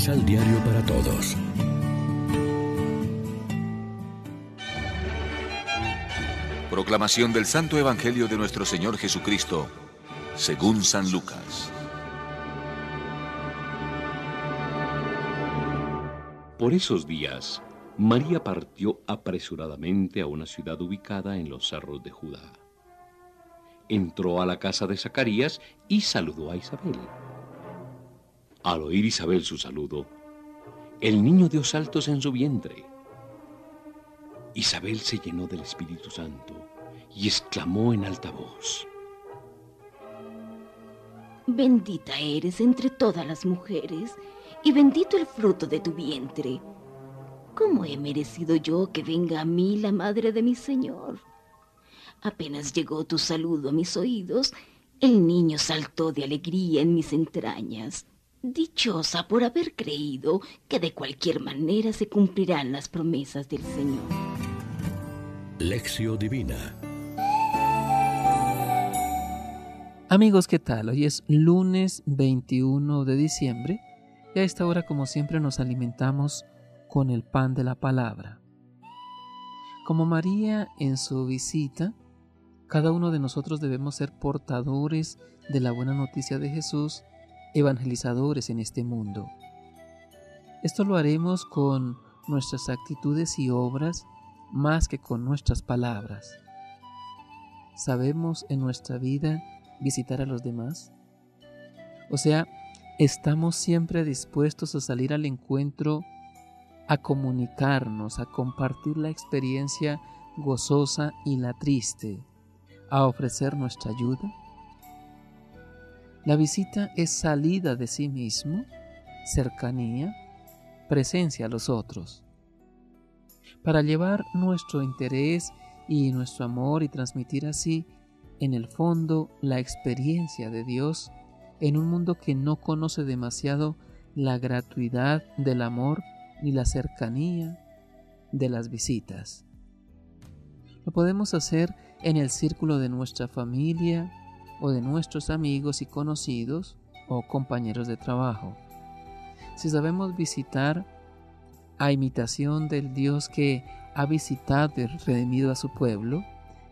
Misal Diario para Todos. Proclamación del Santo Evangelio de nuestro Señor Jesucristo, según San Lucas. Por esos días, María partió apresuradamente a una ciudad ubicada en los cerros de Judá. Entró a la casa de Zacarías y saludó a Isabel. Al oír Isabel su saludo, el niño dio saltos en su vientre. Isabel se llenó del Espíritu Santo y exclamó en alta voz. Bendita eres entre todas las mujeres y bendito el fruto de tu vientre. ¿Cómo he merecido yo que venga a mí la madre de mi Señor? Apenas llegó tu saludo a mis oídos, el niño saltó de alegría en mis entrañas. Dichosa por haber creído que de cualquier manera se cumplirán las promesas del Señor. Lección Divina Amigos, ¿qué tal? Hoy es lunes 21 de diciembre y a esta hora, como siempre, nos alimentamos con el pan de la palabra. Como María en su visita, cada uno de nosotros debemos ser portadores de la buena noticia de Jesús evangelizadores en este mundo. Esto lo haremos con nuestras actitudes y obras más que con nuestras palabras. ¿Sabemos en nuestra vida visitar a los demás? O sea, estamos siempre dispuestos a salir al encuentro, a comunicarnos, a compartir la experiencia gozosa y la triste, a ofrecer nuestra ayuda. La visita es salida de sí mismo, cercanía, presencia a los otros. Para llevar nuestro interés y nuestro amor y transmitir así, en el fondo, la experiencia de Dios en un mundo que no conoce demasiado la gratuidad del amor ni la cercanía de las visitas. Lo podemos hacer en el círculo de nuestra familia, o de nuestros amigos y conocidos o compañeros de trabajo. Si sabemos visitar a imitación del Dios que ha visitado y redimido a su pueblo,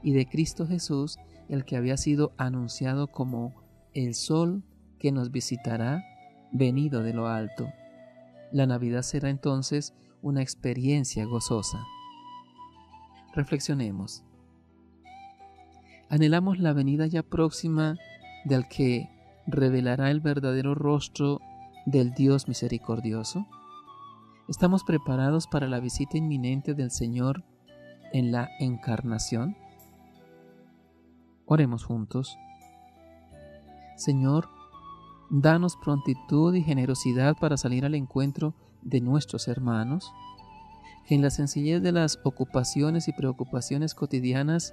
y de Cristo Jesús, el que había sido anunciado como el sol que nos visitará venido de lo alto. La Navidad será entonces una experiencia gozosa. Reflexionemos. Anhelamos la venida ya próxima del que revelará el verdadero rostro del Dios misericordioso. ¿Estamos preparados para la visita inminente del Señor en la encarnación? Oremos juntos. Señor, danos prontitud y generosidad para salir al encuentro de nuestros hermanos, que en la sencillez de las ocupaciones y preocupaciones cotidianas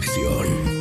reflexión.